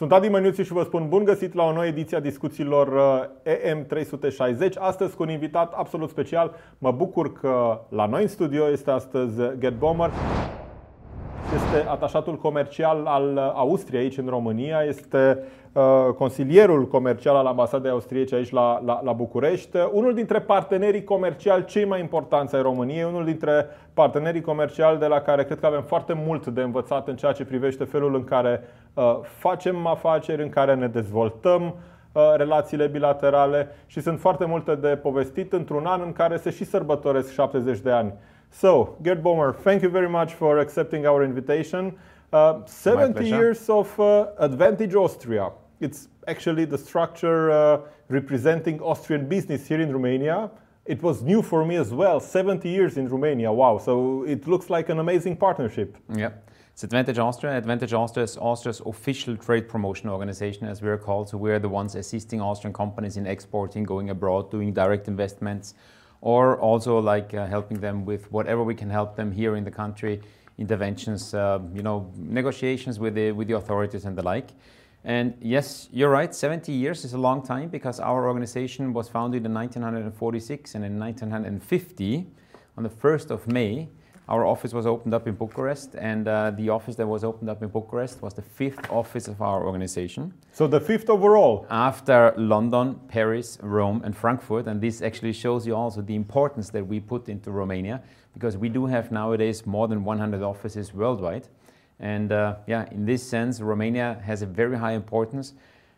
Sunt Adi Măniuțiu și vă spun bun găsit la o nouă ediție a discuțiilor uh, EM360. Astăzi cu un invitat absolut special. Mă bucur că la noi în studio este astăzi Gerd Bomer. Este atașatul comercial al Austriei aici în România, este uh, consilierul comercial al ambasadei austriece aici la, la, la București, unul dintre partenerii comerciali cei mai importanți ai României, unul dintre partenerii comerciali de la care cred că avem foarte mult de învățat în ceea ce privește felul în care uh, facem afaceri, în care ne dezvoltăm uh, relațiile bilaterale și sunt foarte multe de povestit într-un an în care se și sărbătoresc 70 de ani. So, Gerd Bomer, thank you very much for accepting our invitation. Uh, 70 years of uh, Advantage Austria. It's actually the structure uh, representing Austrian business here in Romania. It was new for me as well. 70 years in Romania. Wow. So it looks like an amazing partnership. Yeah. It's Advantage Austria. Advantage Austria is Austria's official trade promotion organization, as we are called. So we are the ones assisting Austrian companies in exporting, going abroad, doing direct investments, or also like uh, helping them with whatever we can help them here in the country, interventions, uh, you know, negotiations with the with the authorities and the like. And yes, you're right. 70 years is a long time because our organization was founded in 1946, and in 1950, on the 1st of May, our office was opened up in Bucharest, and uh, the office that was opened up in Bucharest was the fifth office of our organization. So the fifth overall? After London, Paris, Rome, and Frankfurt. And this actually shows you also the importance that we put into Romania, because we do have nowadays more than 100 offices worldwide. And uh, yeah, in this sense, Romania has a very high importance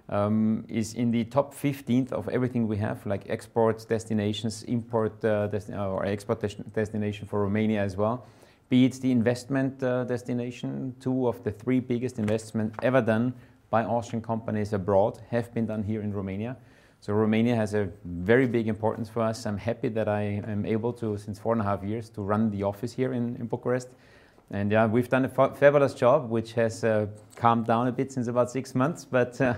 um, is in the top 15th of everything we have, like export destinations, import uh, desti- or export des- destination for Romania as well. Be it the investment uh, destination, two of the three biggest investments ever done by Austrian companies abroad have been done here in Romania. So Romania has a very big importance for us. I'm happy that I am able to, since four and a half years, to run the office here in, in Bucharest. And yeah, we've done a fabulous job, which has uh, calmed down a bit since about six months, but uh,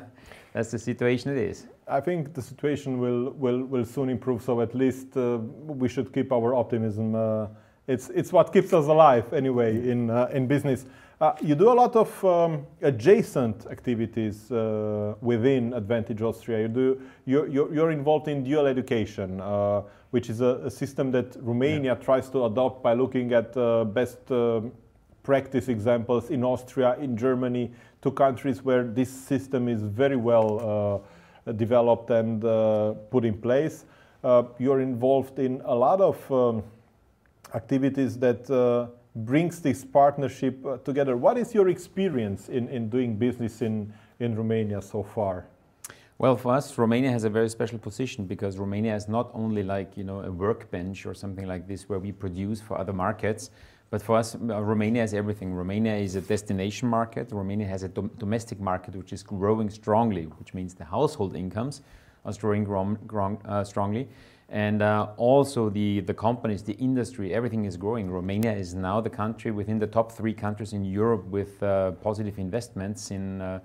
that's the situation it is. I think the situation will, will, will soon improve, so at least uh, we should keep our optimism. Uh, it's, it's what keeps us alive anyway in, uh, in business. Uh, you do a lot of um, adjacent activities uh, within Advantage Austria. You do, you're, you're, you're involved in dual education, uh, which is a, a, system that Romania yeah. tries to adopt by looking at best practice examples in Austria, in Germany, two countries where this system is very well uh, developed and uh, put in place. Uh, you're involved in a lot of um, activities that uh, brings this partnership uh, together. What is your experience in, in doing business in, in Romania so far? Well, for us, Romania has a very special position because Romania is not only like you know a workbench or something like this where we produce for other markets, but for us, uh, Romania is everything. Romania is a destination market. Romania has a dom- domestic market which is growing strongly, which means the household incomes are growing uh, strongly. And uh, also the, the companies, the industry, everything is growing. Romania is now the country within the top three countries in Europe with uh, positive investments in, uh,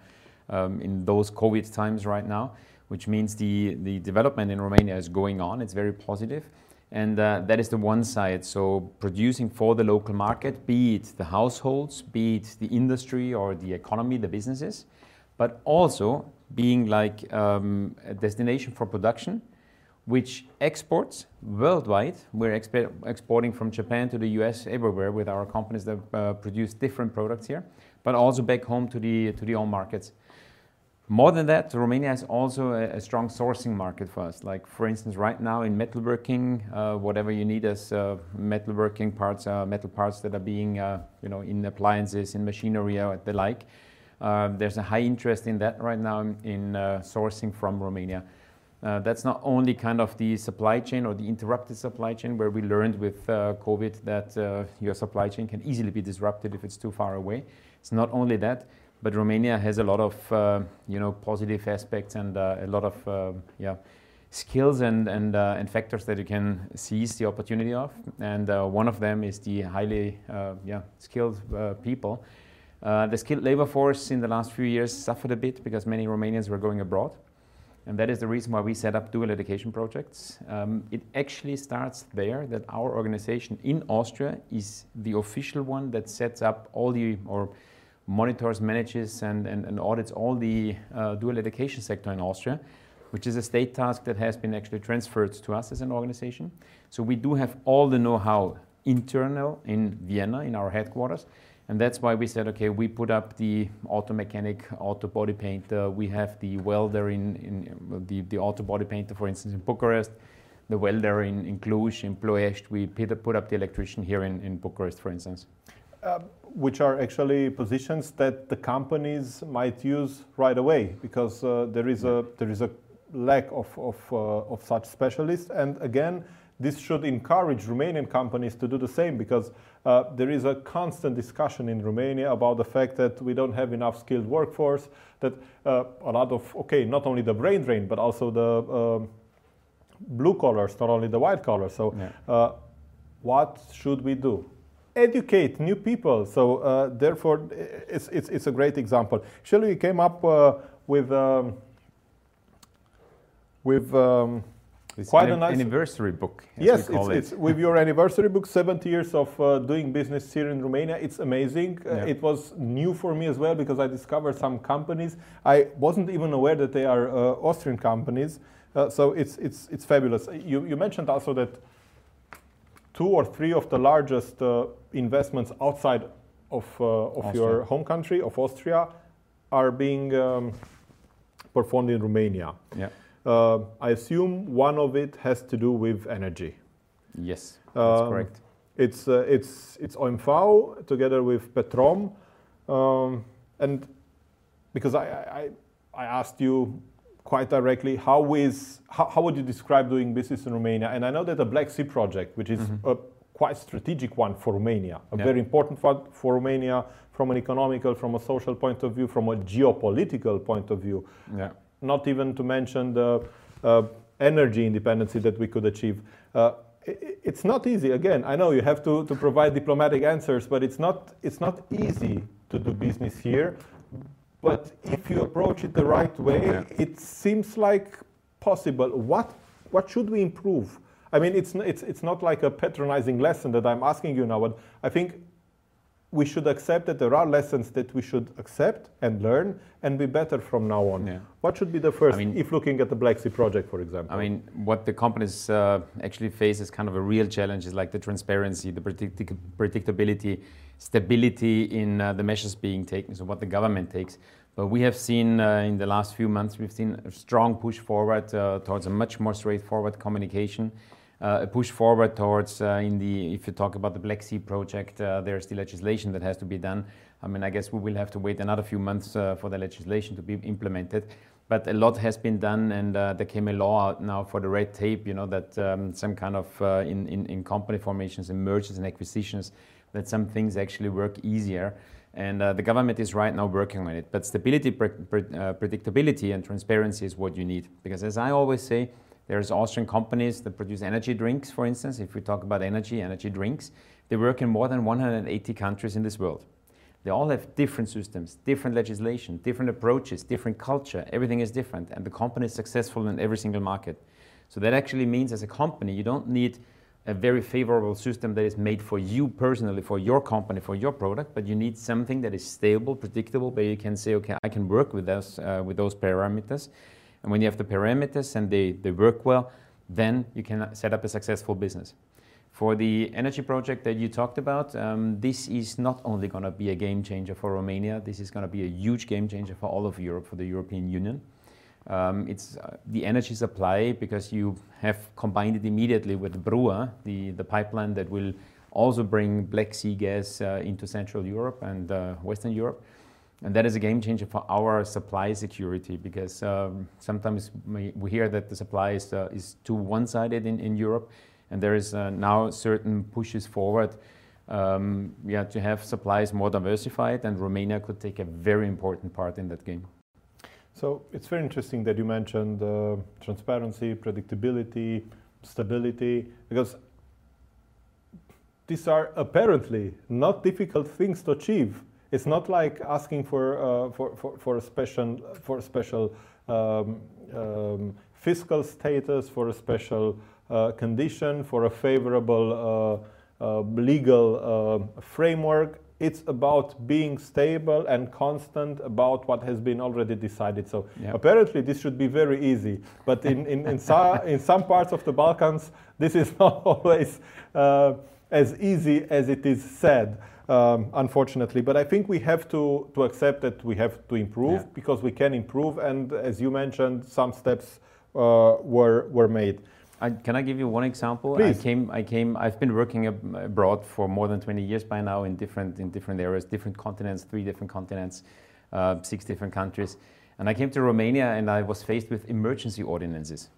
um, in those COVID times right now, which means the, the development in Romania is going on. It's very positive. And uh, that is the one side. So producing for the local market, be it the households, be it the industry or the economy, the businesses, but also being like um, a destination for production, which exports worldwide. We're exp- exporting from Japan to the US, everywhere with our companies that uh, produce different products here, but also back home to the to the own markets. More than that, Romania is also a, a, strong sourcing market for us. Like, for instance, right now in metalworking, uh, whatever you need as uh, metalworking parts, uh, metal parts that are being, uh, you know, in appliances, in machinery, or the like, uh, there's a high interest in that right now in, in uh, sourcing from Romania. That's not only kind of the supply chain or the interrupted supply chain, where we learned with COVID that your supply chain can easily be disrupted if it's too far away. It's not only that, but Romania has a lot of uh, you know positive aspects and uh, a lot of uh, yeah skills and and uh, and factors that you can seize the opportunity of. And uh, one of them is the highly uh, yeah skilled people. the skilled labor force in the last few years suffered a bit because many Romanians were going abroad. And that is the reason why we set up dual education projects. Um, it actually starts there that our organization in Austria is the official one that sets up all the, or monitors, manages, and, and, and audits all the uh, dual education sector in Austria, which is a state task that has been actually transferred to us as an organization. So we do have all the know-how internal in Vienna, in our headquarters, and that's why we said, okay, we put up the auto mechanic, auto body painter. We have the welder in, in the, the auto body painter, for instance, in Bucharest, the welder in, in Cluj, in Ploiești. We put up the electrician here in, in Bucharest, for instance. Uh, which are actually positions that the companies might use right away because uh, there is a there is a lack of of, uh, of such specialists and again this should encourage Romanian companies to do the same because uh, there is a constant discussion in Romania about the fact that we don't have enough skilled workforce, that uh, a lot of, okay, not only the brain drain, but also the uh, blue collars, not only the white collars. So, yeah. Uh, what should we do? Educate new people. So, uh, therefore, it's, it's, it's, a great example. Shelley came up uh, with, um, with um, it's quite an a nice anniversary book. yes, it's, it. it's, with your anniversary book, 70 years of uh, doing business here in Romania. It's amazing. Uh, yeah. Uh, it was new for me as well because I discovered some companies. I wasn't even aware that they are uh, Austrian companies. Uh, so it's it's it's fabulous. You you mentioned also that two or three of the largest uh, investments outside of of your home country of Austria are being um, performed in Romania. Yeah. Uh, I assume one of it has to do with energy. Yes, that's um, correct. It's uh, it's it's OMV together with Petrom, um, and because I, I I asked you quite directly how is how, how would you describe doing business in Romania? And I know that the Black Sea project, which is mm-hmm. a quite strategic one for Romania, a yeah. very important one for Romania from an economical, from a social point of view, from a geopolitical point of view. Yeah not even to mention the uh, energy independency that we could achieve. Uh, it's not easy. Again, I know you have to, to provide diplomatic answers, but it's not, it's not easy to do business here. But if you approach it the right way, yeah. it seems like possible. What, what should we improve? I mean, it's, it's, it's not like a patronizing lesson that I'm asking you now, but I think we should accept that there are lessons that we should accept and learn and be better from now on. Yeah. What should be the first, I mean, if looking at the Black Sea project, for example? I mean, what the companies uh, actually face is kind of a real challenge is like the transparency, the predict- predictability, stability in uh, the measures being taken, so what the government takes. But we have seen uh, in the last few months, we've seen a strong push forward uh, towards a much more straightforward communication a push forward towards uh, in the if you talk about the Black Sea project, uh, there's the legislation that has to be done. I mean, I guess we will have to wait another few months for the legislation to be implemented. But a lot has been done, and there came a law out now for the red tape. You know that um, some kind of in, in, in company formations and mergers and acquisitions, that some things actually work easier. And uh, the government is right now working on it. But stability, pre- pre- uh, predictability, and transparency is what you need. Because as I always say, there's Austrian companies that produce energy drinks, for instance. If we talk about energy, energy drinks, they work in more than 180 countries in this world. They all have different systems, different legislation, different approaches, different culture. Everything is different, and the company is successful in every single market. So that actually means, as a company, you don't need a very favorable system that is made for you personally, for your company, for your product, but you need something that is stable, predictable, where you can say, okay, I can work with those, uh, with those parameters and when you have the parameters and they, they work well, then you can set up a successful business. For the energy project that you talked about, um, this is not only going to be a game changer for Romania, this is going to be a huge game changer for all of Europe, for the European Union. Um, it's uh, the energy supply because you have combined it immediately with BRUA, the, the pipeline that will also bring Black Sea gas uh, into Central Europe and uh, Western Europe. And that is a game changer for our supply security because um, sometimes we, hear that the supply is, uh, is too one sided in, in Europe, and there is uh, now certain pushes forward um, yeah, to have supplies more diversified, and Romania could take a very important part in that game. So it's very interesting that you mentioned uh, transparency, predictability, stability, because these are apparently not difficult things to achieve it's not like asking for, uh, for, for, for, a special, for a special um, um, fiscal status, for a special uh, condition, for a favorable uh, uh legal uh, framework. it's about being stable and constant about what has been already decided. So Yep. apparently this should be very easy. But in, in, in, so, in some parts of the Balkans, this is not always uh, as easy as it is said, um, unfortunately. But I think we have to, to accept that we have to improve Yeah. because we can improve. And as you mentioned, some steps uh, were, were made. I, can I give you one example? Please. I came, I came. I've been working ab- abroad for more than 20 years by now in different in different areas, different continents, three different continents, uh, six different countries. And I came to Romania and I was faced with emergency ordinances.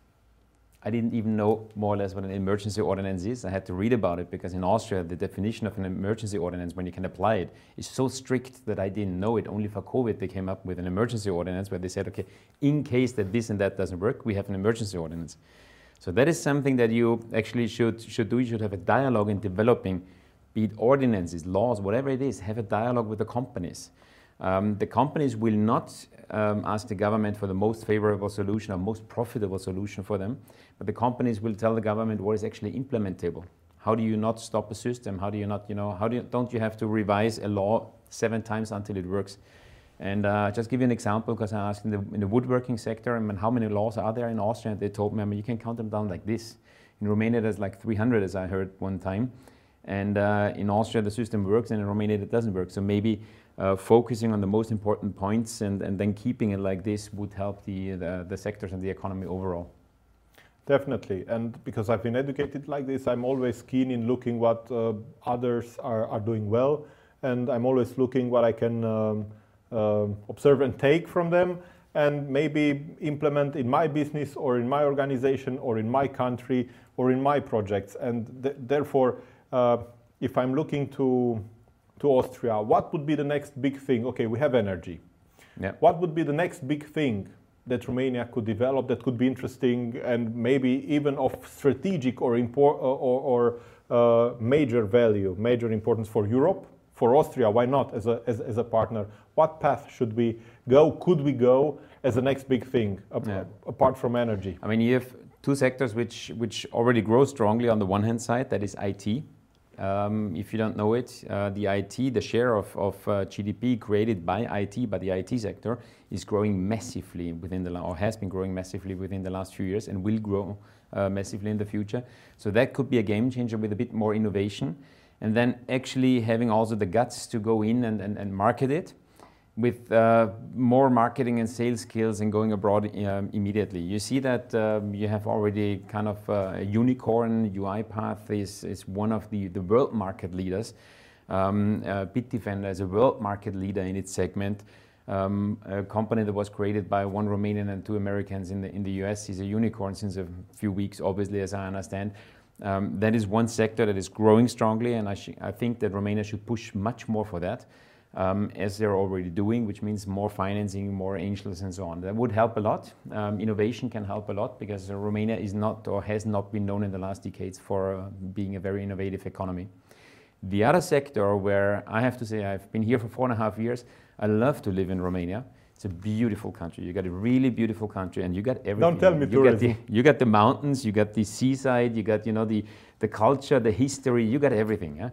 I didn't even know more or less what an emergency ordinance is. I had to read about it because in Austria, the definition of an emergency ordinance, when you can apply it, is so strict that I didn't know it. Only for COVID, they came up with an emergency ordinance where they said, okay, in case that this and that doesn't work, we have an emergency ordinance. So that is something that you actually should, should do. You should have a dialogue in developing, be it ordinances, laws, whatever it is, have a dialogue with the companies. Um, the companies will not um, ask the government for the most favorable solution or most profitable solution for them, but the companies will tell the government what is actually implementable. How do you not stop a system? How do you not, you know, how do you, don't you have to revise a law seven times until it works? And uh, just give you an example, because I asked in the, in the woodworking sector, I mean, how many laws are there in Austria? And they told me, I mean, you can count them down like this. In Romania, there's like 300, as I heard one time. And uh, in Austria, the system works, and in Romania, it doesn't work. So maybe uh, focusing on the most important points and, and then keeping it like this would help the, the, the sectors and the economy overall. Definitely, and because I've been educated like this, I'm always keen in looking what uh, others are, are doing well, and I'm always looking what I can um, um observe and take from them, and maybe implement in my business or in my organization or in my country or in my projects. And th- therefore, uh, if I'm looking to to Austria, what would be the next big thing? Okay, we have energy. Yeah. What would be the next big thing that Romania could develop that could be interesting and maybe even of strategic or, impor- or, or uh, major value, major importance for Europe, for Austria? Why not as a, as, as a partner? What path should we go? Could we go as the next big thing ap- Yeah. apart from energy? I mean, you have two sectors which, which already grow strongly on the one hand side, that is IT. Um, if you don't know it, uh, the IT, the share of, of uh, GDP created by IT, by the IT sector, is growing massively within the, or has been growing massively within the last few years and will grow uh, massively in the future. So that could be a game changer with a bit more innovation. And then actually having also the guts to go in and, and, and market it with uh, more marketing and sales skills and going abroad um, immediately. You see that um, you have already kind of uh, a unicorn. UiPath is, is one of the, the world market leaders. Um, uh, Bitdefender is a world market leader in its segment. Um, a company that was created by one Romanian and two Americans in the, in the US is a unicorn since a few weeks, obviously, as I understand. Um, that is one sector that is growing strongly, and I, I think that Romania should push much more for that um, as they're already doing, which means more financing, more angels, and so on. That would help a lot. Um, innovation can help a lot because Romania is not or has not been known in the last decades for uh, being a very innovative economy. The other sector where I have to say I've been here for four and a half years, I love to live in Romania. It's a beautiful country. You got a really beautiful country, and you got everything. Don't tell me you got, the, tourism. you got the mountains, you got the seaside, you got you know the the culture, the history. You got everything.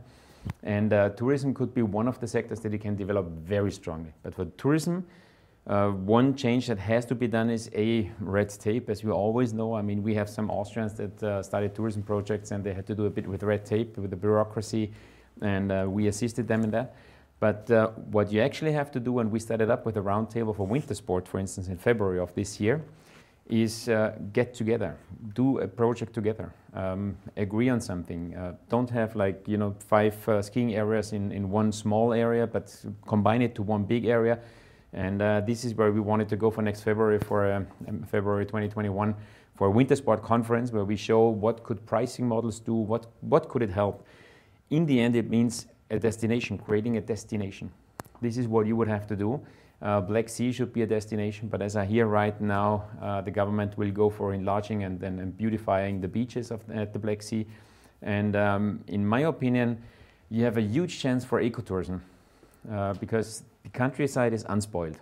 And uh, tourism could be one of the sectors that you can develop very strongly. But for tourism, uh, one change that has to be done is a red tape, as you always know. I mean, we have some Austrians that uh, started tourism projects and they had to do a bit with red tape, with the bureaucracy, and uh, we assisted them in that. But uh, what you actually have to do, and we started up with a roundtable for winter sport, for instance, in February of this year, is uh, get together, do a project together, um, agree on something. Uh, don't have like you know five uh, skiing areas in, in one small area, but combine it to one big area. And uh, this is where we wanted to go for next February for um, um, February 2021 for a winter sport conference where we show what could pricing models do, what what could it help. In the end, it means a destination, creating a destination. This is what you would have to do. Uh, Black Sea should be a destination, but as I hear right now, uh, the government will go for enlarging and, and, and beautifying the beaches of at the Black Sea. And um, in my opinion, you have a huge chance for ecotourism uh, because the countryside is unspoiled.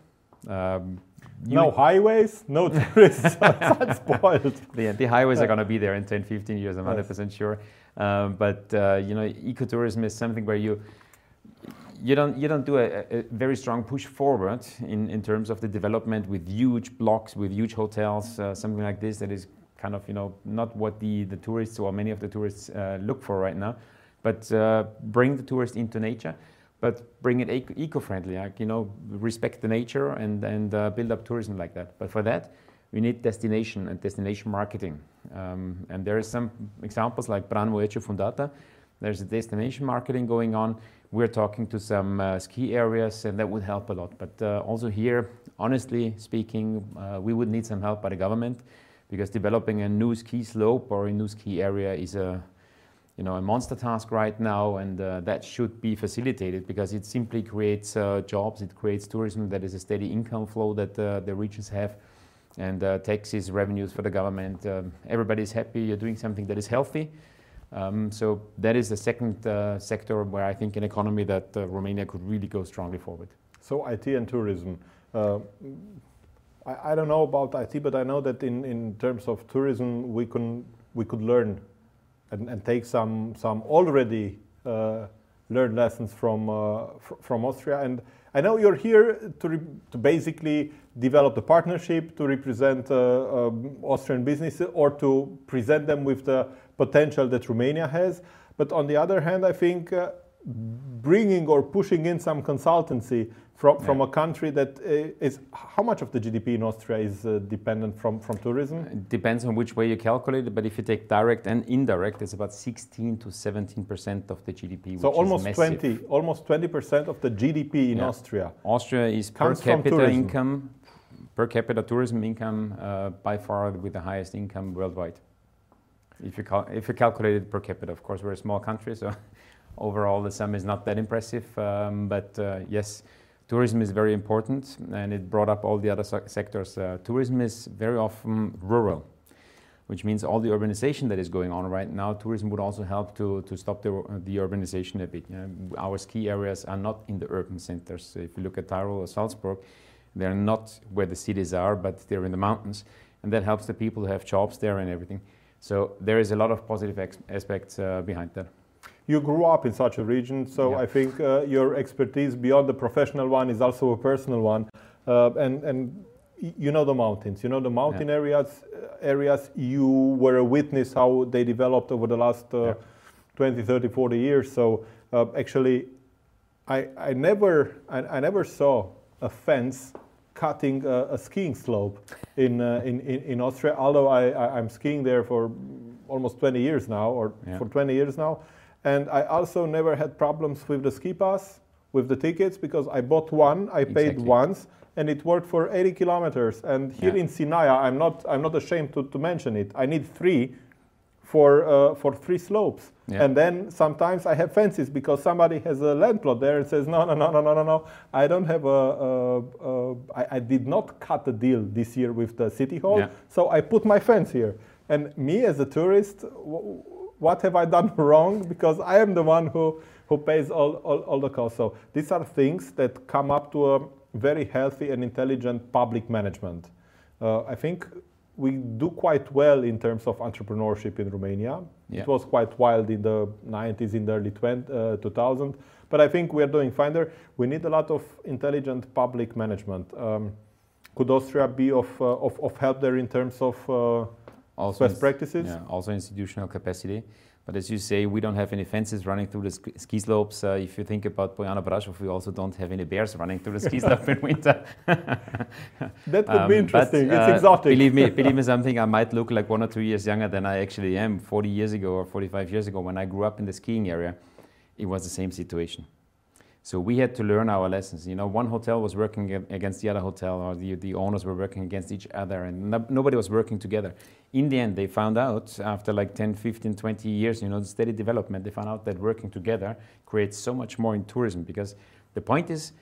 Um, No highways, no tourists, unspoiled. the, the highways are going to be there in 10, 15 years, I'm Yes. 100% sure. Um, but, uh, you know, ecotourism is something where you, you don't you don't do a, a, very strong push forward in, in terms of the development with huge blocks with huge hotels uh, something like this that is kind of you know not what the, the tourists or many of the tourists uh, look for right now. But uh, bring the tourist into nature but bring it eco-friendly like you know respect the nature and and uh, build up tourism like that. But for that we need destination and destination marketing. Um, and there are some examples like Bran Moieciu Fundata there's a destination marketing going on we're talking to some uh, ski areas, and that would help a lot. But uh, also here, honestly speaking, uh, we would need some help by the government because developing a new ski slope or a new ski area is a you know, a monster task right now, and uh, that should be facilitated because it simply creates uh, jobs, it creates tourism that is a steady income flow that uh, the regions have, and taxes, revenues for the government. Um, everybody's happy, you're doing something that is healthy, um, so that is the second uh, sector where I think an economy that uh, Romania could really go strongly forward. So IT and tourism. Uh, I, I, don't know about IT, but I know that in, in terms of tourism, we can we could learn and, and take some some already uh, learned lessons from uh, fr from Austria. And I know you're here to to basically develop the partnership, to represent uh, um, Austrian businesses, or to present them with the potential that Romania has. But on the other hand, I think uh, bringing or pushing in some consultancy from, from a country that uh, how much of the GDP in Austria is uh, dependent from, from tourism? It depends on which way you calculate it, but if you take direct and indirect, it's about 16 to 17 percent of the GDP. So almost 20, almost 20 percent of the GDP in yeah. Austria. Austria is per capita income, per capita tourism income uh, by far with the highest income worldwide if you, cal- if you calculate it per capita. Of course, we're a small country, so overall the sum is not that impressive. Um, but uh, yes, tourism is very important, and it brought up all the other sectors. Uh, tourism is very often rural, which means all the urbanization that is going on right now, tourism would also help to, to stop the, the urbanization a bit. You know, our ski areas are not in the urban centers. If you look at Tyrol or Salzburg, they're not where the cities are, but they're in the mountains, and that helps the people to have jobs there and everything. So there is a lot of positive aspects uh, behind that. You grew up in such a region, so yeah. I think uh, your expertise beyond the professional one is also a personal one, uh, and and you know the mountains, you know the mountain yeah. areas. Uh, areas you were a witness how they developed over the last uh, yeah. 20, 30, 40 years. So uh, actually, I I never I, I never saw a fence cutting a, a skiing slope in, uh, in, in, in, Austria, although I, I, am skiing there for almost 20 years now, or yeah. for 20 years now. And I also never had problems with the ski pass, with the tickets, because I bought one, I paid exactly. once, and it worked for 80 kilometers. And here yeah. in Sinaia, I'm not, I'm not ashamed to, to mention it, I need three for, uh, for three slopes. Yeah. And then sometimes I have fences because somebody has a land plot there and says, no, no, no, no, no, no, no. I don't have a, a, a I, I did not cut a deal this year with the city hall, yeah. so I put my fence here. And me as a tourist, what have I done wrong? Because I am the one who, who pays all, all, all the costs. So these are things that come up to a very healthy and intelligent public management. Uh, I think we do quite well in terms of entrepreneurship in Romania. Yeah. It was quite wild in the 90s, in the early 20, uh, 2000, but I think we are doing fine there. We need a lot of intelligent public management. Um, could Austria be of, uh, of, of, help there in terms of uh, best practices? Yeah, also institutional capacity. But as you say, we don't have any fences running through the ski slopes. Uh, if you think about Poiana Brașov, we also don't have any bears running through the ski slope in winter. that would um, be interesting. But, uh, it's exotic. believe me, believe me something, I might look like one or two years younger than I actually am 40 years ago or 45 years ago when I grew up in the skiing area. It was the same situation. So we had to learn our lessons. You know, one hotel was working against the other hotel, or the, the owners were working against each other, and no, nobody was working together. In the end, they found out after like 10, 15, 20 years, you know, the steady development, they found out that working together creates so much more in tourism because the point is,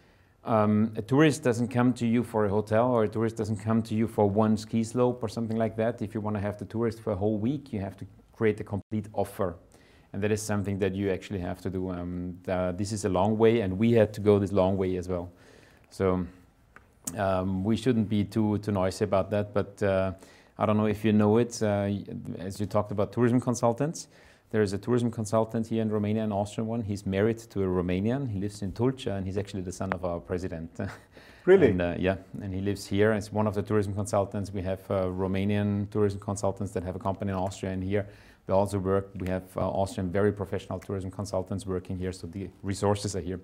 um, a tourist doesn't come to you for a hotel or a tourist doesn't come to you for one ski slope or something like that. If you want to have the tourist for a whole week, you have to create a complete offer and that is something that you actually have to do. Um, uh, this is a long way, and we had to go this long way as well. So um, we shouldn't be too too noisy about that. But uh, I don't know if you know it. Uh, as you talked about tourism consultants, There's a tourism consultant here in Romania, an Austrian one. He's married to a Romanian. He lives in Tulcea, and he's actually the son of our president. Really? and, uh, yeah, and he lives here. It's one of the tourism consultants. We have uh, Romanian tourism consultants that have a company in Austria and here. We also work, we have uh, Austrian very professional tourism consultants working here, so the resources are here.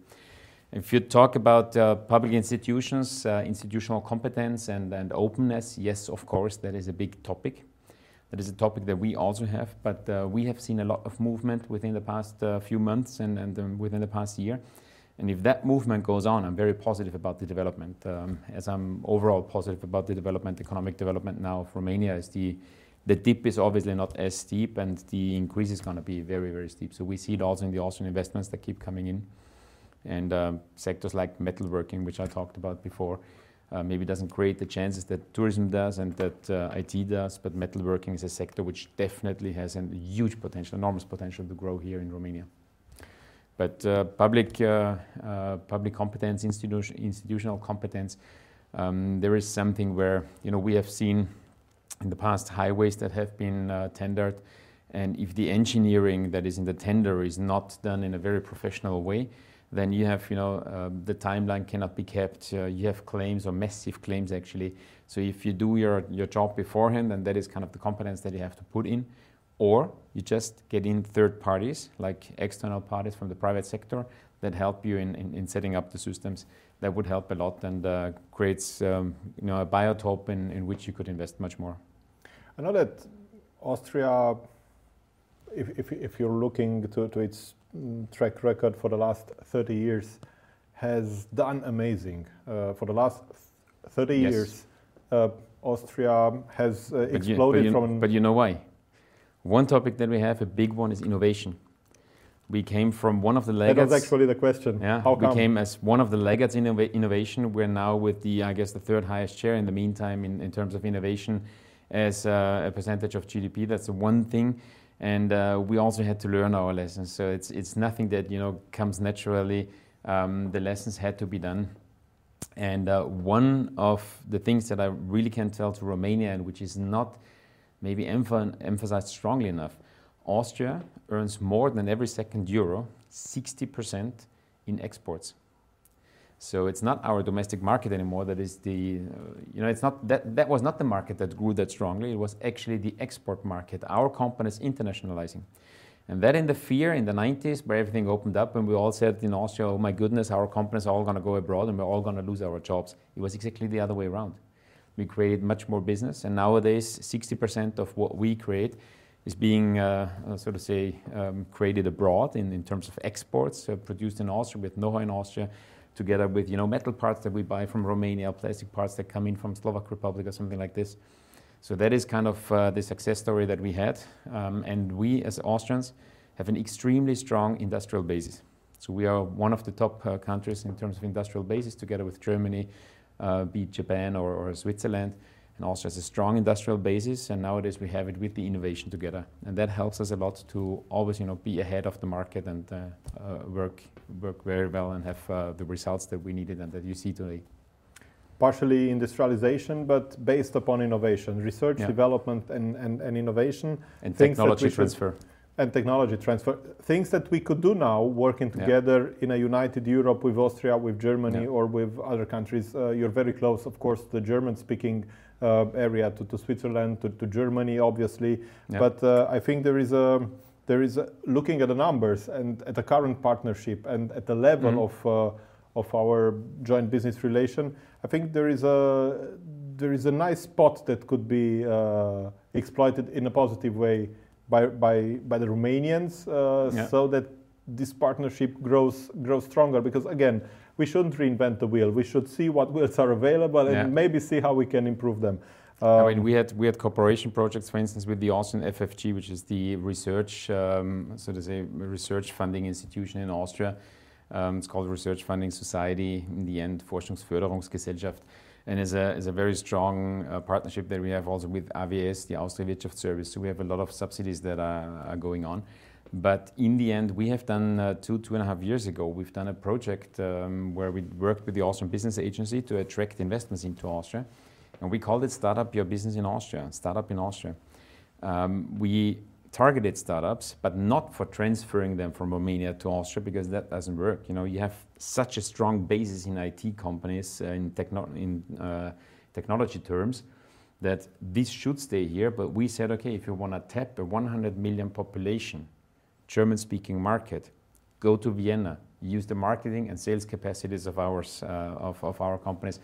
If you talk about uh, public institutions, uh, institutional competence and, and openness, yes, of course, that is a big topic. That is a topic that we also have, but uh, we have seen a lot of movement within the past uh, few months and, and um, within the past year. And if that movement goes on, I'm very positive about the development. Um, as I'm overall positive about the development, economic development now of Romania, is the the dip is obviously not as steep, and the increase is going to be very, very steep. So we see it also in the Austrian investments that keep coming in, and um, sectors like metalworking, which I talked about before, uh, maybe doesn't create the chances that tourism does and that uh, IT does, but metalworking is a sector which definitely has a huge potential, enormous potential to grow here in Romania. But uh, public, uh, uh, public competence, institution, institutional competence, um, there is something where you know we have seen in the past highways that have been uh, tendered, and if the engineering that is in the tender is not done in a very professional way, then you have, you know, uh, the timeline cannot be kept. Uh, you have claims or massive claims actually. So if you do your, your job beforehand, then that is kind of the competence that you have to put in. Or you just get in third parties, like external parties from the private sector, that help you in, in, in setting up the systems. That would help a lot and uh, creates um, you know, a biotope in, in which you could invest much more. I know that Austria, if, if, if you're looking to, to its mm, track record for the last 30 years, has done amazing. Uh, for the last 30 Yes. years, uh, Austria has uh, But you, but, exploded you, from. but you know why? One topic that we have, a big one, is innovation. We came from one of the that laggards. was actually the question. Yeah, How we come? came as one of the laggards in innova- innovation. We're now with the, I guess, the third highest share in the meantime in, in terms of innovation as uh, a percentage of GDP. That's the one thing. And uh, we also had to learn our lessons. So it's, it's nothing that, you know, comes naturally. Um, the lessons had to be done. And uh, one of the things that I really can tell to Romania, and which is not maybe emph- emphasized strongly enough, Austria earns more than every second euro, 60% in exports. So it's not our domestic market anymore. That is the, uh, you know, it's not that that was not the market that grew that strongly. It was actually the export market. Our companies internationalizing, and that in the fear in the 90s, where everything opened up, and we all said in Austria, "Oh my goodness, our companies are all going to go abroad, and we're all going to lose our jobs." It was exactly the other way around. We created much more business, and nowadays, 60% of what we create is being, uh, uh, so to say, um, created abroad in, in terms of exports, uh, produced in Austria with know-how in Austria, together with you know metal parts that we buy from Romania, plastic parts that come in from Slovak Republic or something like this. So that is kind of uh, the success story that we had, um, and we as Austrians have an extremely strong industrial basis. So we are one of the top uh, countries in terms of industrial basis, together with Germany, uh, be it Japan or, or Switzerland. And Austria has a strong industrial basis, and nowadays we have it with the innovation together, and that helps us a lot to always, you know, be ahead of the market and uh, uh, work work very well and have uh, the results that we needed and that you see today. partially industrialization, but based upon innovation, research, Yeah. development, and, and, and innovation, And technology should- transfer. and technology transfer. Things that we could do now, working Yeah. together in a united Europe with Austria, with Germany, Yeah. or with other countries. Uh, you're very close, of course, to the German-speaking uh, area, to, to Switzerland, to, to Germany, obviously. Yeah. But uh, I think there is a there is a, looking at the numbers and at the current partnership and at the level Mhm. of uh, of our joint business relation. I think there is a there is a nice spot that could be uh, exploited in a positive way by by by the Romanians, uh, Yeah. so that this partnership grows grows stronger. Because again, we shouldn't reinvent the wheel. We should see what wheels are available and Yeah. maybe see how we can improve them. I Um, mean, we had we had cooperation projects, for instance, with the Austrian FFG, which is the research, um, so to say, research funding institution in Austria. Um, it's called Research Funding Society. In the end, Forschungsförderungsgesellschaft, and is a is a very strong uh, partnership that we have also with AWS, the Austria Wirtschaftsservice. So we have a lot of subsidies that are, are going on. But in the end, we have done uh, two, two and a half years ago, we've done a project um, where we worked with the Austrian Business Agency to attract investments into Austria. And we called it Startup Your Business in Austria, Startup in Austria. Um, we targeted startups, but not for transferring them from Romania to Austria because that doesn't work. You know, you have such a strong basis in IT companies uh, in, techno- in uh, technology terms that this should stay here. But we said, okay, if you want to tap a 100 million population, German-speaking market, go to Vienna, use the marketing and sales capacities of ours, uh, of, of our companies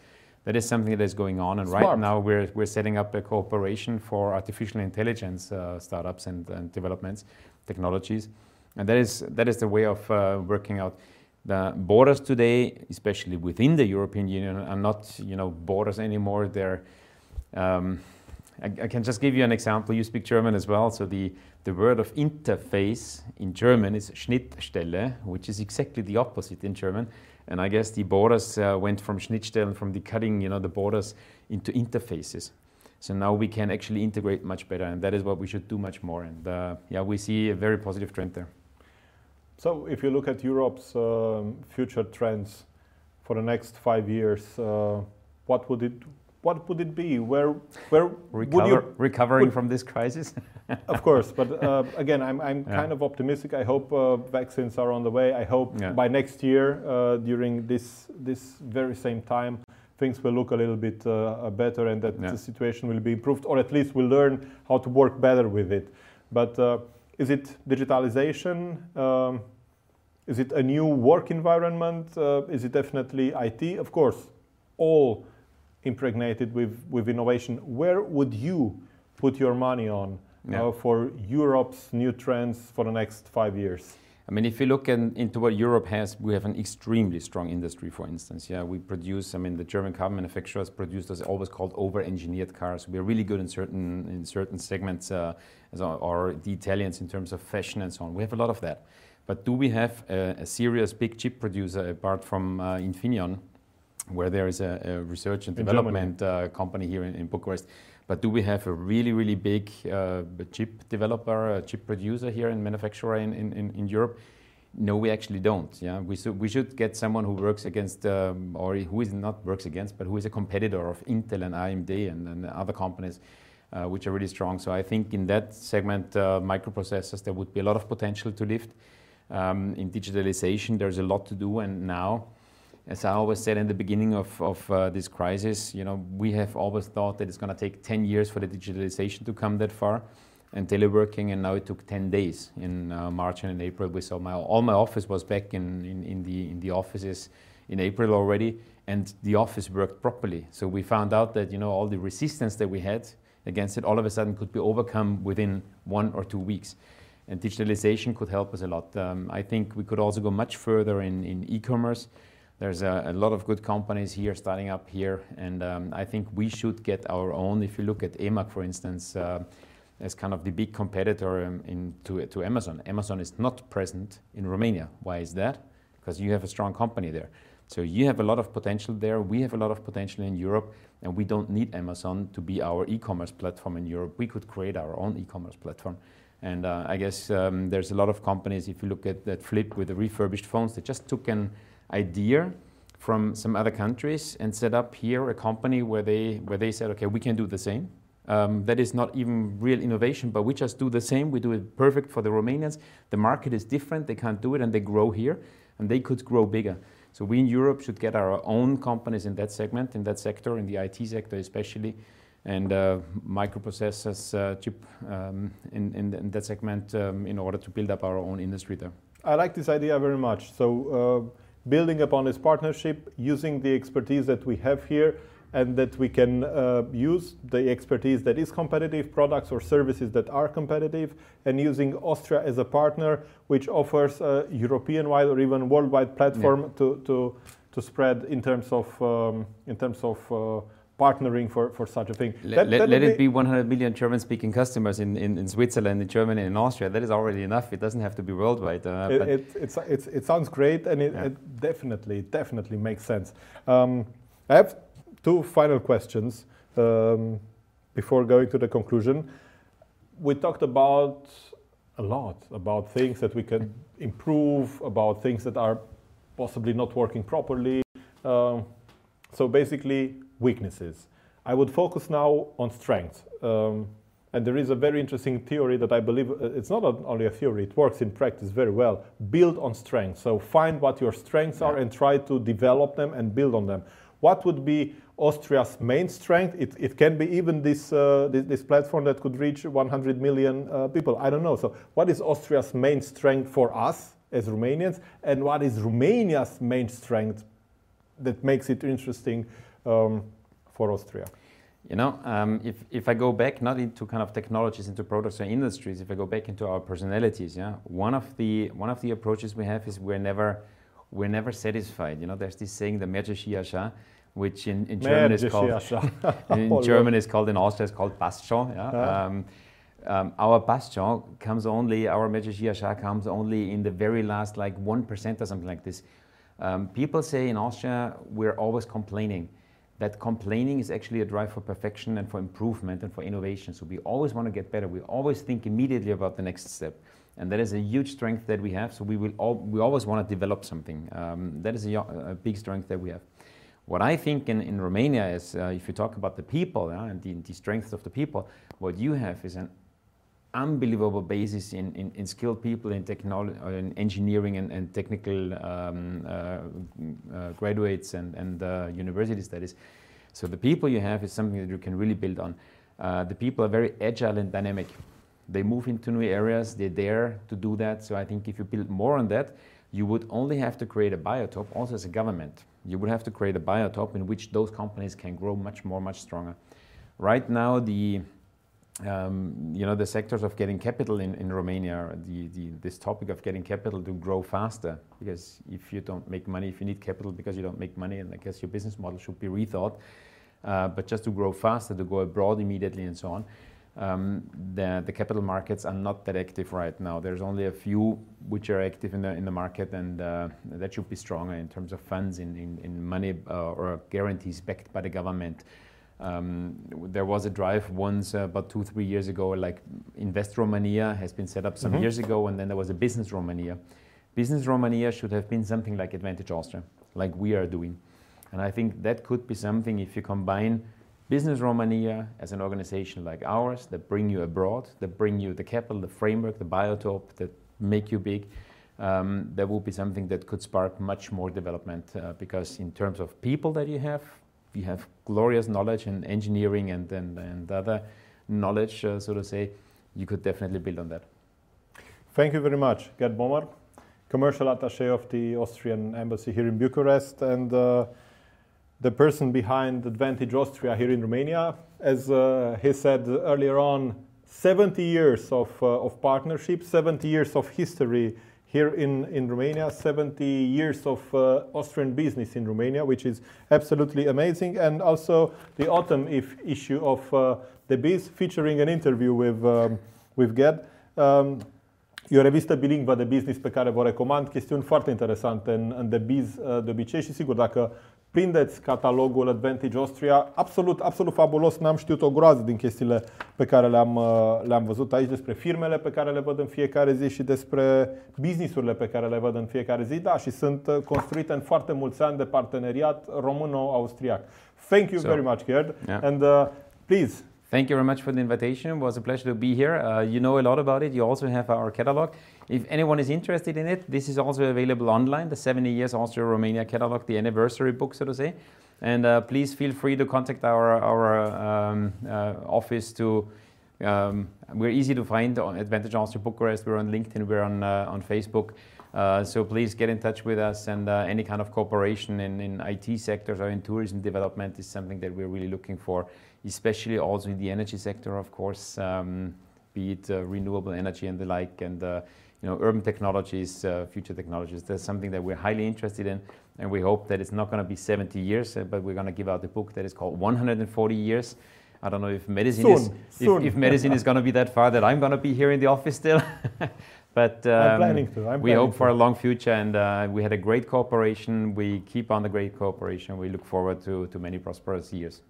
that is something that is going on. And Smart. right now we're, we're setting up a cooperation for artificial intelligence uh, startups and, and, developments, technologies. And that is, that is the way of uh, working out. The borders today, especially within the European Union, are not you know, borders anymore. They're, um, I, I, can just give you an example. You speak German as well. So the, the word of interface in German is Schnittstelle, which is exactly the opposite in German. And I guess the borders uh, went from Schnittstellen, from the cutting, you know, the borders into interfaces. So now we can actually integrate much better, and that is what we should do much more. And uh, yeah, we see a very positive trend there. So if you look at Europe's um, future trends for the next five years, uh, what would it what would it be? Where, where Recover, would you recovering would, from this crisis? of course, but uh, again, I'm, I'm yeah. kind of optimistic. I hope uh, vaccines are on the way. I hope yeah. by next year, uh, during this this very same time, things will look a little bit uh, better, and that yeah. the situation will be improved, or at least we'll learn how to work better with it. But uh, is it digitalization? Um, is it a new work environment? Uh, is it definitely IT? Of course, all impregnated with, with innovation. Where would you put your money on yeah. uh, for Europe's new trends for the next five years? I mean, if you look in, into what Europe has, we have an extremely strong industry, for instance. Yeah, we produce, I mean, the German car manufacturers produce those always called over-engineered cars. We're really good in certain, in certain segments, uh, or the Italians in terms of fashion and so on. We have a lot of that. But do we have a, a serious big chip producer apart from uh, Infineon where there is a, a research and development uh, company here in, in, Bucharest. But do we have a really, really big uh, chip developer, a chip producer here and manufacturer in, in, in, Europe? No, we actually don't. Yeah, we, so we should get someone who works against, um, or who is not works against, but who is a competitor of Intel and AMD and, and other companies, uh, which are really strong. So I think in that segment, uh, microprocessors, there would be a lot of potential to lift. Um, in digitalization, there's a lot to do, and now as I always said in the beginning of, of uh, this crisis, you know, we have always thought that it's going to take 10 years for the digitalization to come that far and teleworking, and now it took 10 days. In uh, March and in April, we saw my, all my office was back in, in, in, the, in the offices in April already, and the office worked properly. So we found out that, you know, all the resistance that we had against it all of a sudden could be overcome within one or two weeks. And digitalization could help us a lot. Um, I think we could also go much further in, in e-commerce. There's a, a, lot of good companies here starting up here, and um, I think we should get our own. If you look at eMAG, for instance, uh, as kind of the big competitor um, in, to, to Amazon, Amazon is not present in Romania. Why is that? Because you have a strong company there. So you have a lot of potential there. We have a lot of potential in Europe, and we don't need Amazon to be our e-commerce platform in Europe. We could create our own e-commerce platform. And uh, I guess um, there's a lot of companies. If you look at that Flip with the refurbished phones, they just took an idea from some other countries and set up here a company where they where they said, okay, we can do the same. Um, that is not even real innovation, but we just do the same. We do it perfect for the Romanians. The market is different; they can't do it, and they grow here, and they could grow bigger. So we in Europe should get our own companies in that segment, in that sector, in the IT sector especially, and uh, microprocessors, uh, chip um, in, in, in, that segment, um, in order to build up our own industry there. I like this idea very much. So. Uh building upon this partnership, using the expertise that we have here, and that we can uh, use the expertise that is competitive, products or services that are competitive, and using Austria as a partner, which offers a European-wide or even worldwide platform yeah. to, to, to spread in terms of, um, in terms of uh, partnering for, for such a thing. Let, that, let, let it be 100 million German speaking customers in, in, in, Switzerland, in Germany, in Austria. That is already enough. It doesn't have to be worldwide. Uh, it, it, it's, it's, it sounds great and it, yeah. it, definitely, definitely makes sense. Um, I have two final questions um, before going to the conclusion. We talked about a lot about things that we can improve, about things that are possibly not working properly. Um, so basically, weaknesses. I would focus now on strengths. Um, And there is a very interesting theory that I believe uh, it's not only a theory, it works in practice very well. Build on strengths. So find what your strengths are and try to develop them and build on them. What would be Austria's main strength? It, it can be even this, uh, this, this, platform that could reach 100 million uh, people. I don't know. So, what is Austria's main strength for us as Romanians? And what is Romania's main strength that makes it interesting um, for Austria? You know, um, if, if I go back not into kind of technologies, into products or industries, if I go back into our personalities, yeah, one of the one of the approaches we have is we're never we're never satisfied. You know, there's this saying, the Mergeschiascha, which in, in German is called in German is called in Austria is called Bastion. Yeah? yeah. Um, um, our Bastion comes only, our Mergeschiascha comes only in the very last like one percent or something like this. Um, people say in Austria we're always complaining. That complaining is actually a drive for perfection and for improvement and for innovation. So we always want to get better. We always think immediately about the next step and that is a huge strength that we have. So we will all, we always want to develop something. Um, that is a, a, big strength that we have. What I think in, in Romania is, uh, if you talk about the people uh, and the, the strength of the people, what you have is an unbelievable basis in, in, in skilled people in technology, uh, in engineering and, and technical um, uh, uh, graduates and, and uh, university studies. So the people you have is something that you can really build on. the people are very agile and dynamic. They move into new areas, they dare to do that. So I think if you build more on that, you would only have to create a biotope, also as a government. You would have to create a biotope in which those companies can grow much more, much stronger. Right now, the um, you know the sectors of getting capital in, in Romania, the, the, this topic of getting capital to grow faster, because if you don't make money, if you need capital because you don't make money, and I guess your business model should be rethought. Uh, but just to grow faster, to go abroad immediately, and so on um, the, the capital markets are not that active right now. There's only a few which are active in the, in the market, and uh, that should be stronger in terms of funds, in, in, in money uh, or guarantees backed by the government. Um, there was a drive once uh, about two, three years ago, like Invest Romania has been set up some mm-hmm. years ago, and then there was a Business Romania. Business Romania should have been something like Advantage Austria, like we are doing. And I think that could be something if you combine Business Romania as an organization like ours that bring you abroad, that bring you the capital, the framework, the biotope, that make you big, um, that will be something that could spark much more development uh, because in terms of people that you have, you have glorious knowledge in engineering and, and, and other knowledge, uh, so to say, you could definitely build on that. Thank you very much, Gerd Bommer, commercial attaché of the Austrian embassy here in Bucharest. and. Uh, the person behind Advantage Austria here in Romania. As uh, he said earlier on, 70 years of, uh, of partnership, 70 years of history here in, in Romania, 70 years of uh, Austrian business in Romania, which is absolutely amazing. And also the autumn if issue of uh, The Biz featuring an interview with, um, with Gerd. Um, E o revistă bilingvă de business pe care vă recomand, chestiuni foarte interesante în, în The Biz uh, de obicei și sigur dacă prindeți catalogul Advantage Austria, absolut, absolut fabulos, n-am știut o groază din chestiile pe care le-am, uh, le-am văzut aici, despre firmele pe care le văd în fiecare zi și despre businessurile pe care le văd în fiecare zi, da, și sunt uh, construite în foarte mulți ani de parteneriat româno-austriac. Thank you so, very much, Gerd. Yeah. And uh, please, Thank you very much for the invitation. It was a pleasure to be here. Uh, you know a lot about it. You also have our catalog. If anyone is interested in it, this is also available online, the 70 Years Austria-Romania catalog, the anniversary book, so to say. And uh, please feel free to contact our, our um, uh, office to um, we're easy to find on Advantage Austria Bucharest. We're on LinkedIn. We're on uh, on Facebook. Uh, so please get in touch with us. And uh, any kind of cooperation in, in IT sectors or in tourism development is something that we're really looking for especially also in the energy sector, of course, um, be it uh, renewable energy and the like, and you know, urban technologies, uh, future technologies. That's something that we're highly interested in, and we hope that it's not going to be 70 years, uh, but we're going to give out a book that is called 140 Years. I don't know if medicine soon, is soon. If, if medicine is going to be that far that I'm going to be here in the office still. but um, I'm planning to. I'm we hope to. for a long future, and uh, we had a great cooperation. We keep on the great cooperation. We look forward to, to many prosperous years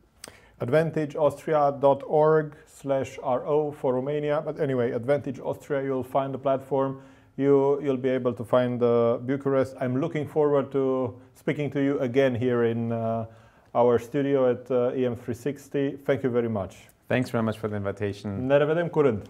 advantageaustria.org slash ro for Romania. But anyway, Advantage Austria, you'll find the platform. You, you'll be able to find uh, Bucharest. I'm looking forward to speaking to you again here in uh, our studio at uh, EM360. Thank you very much. Thanks very much for the invitation. Ne revedem curând!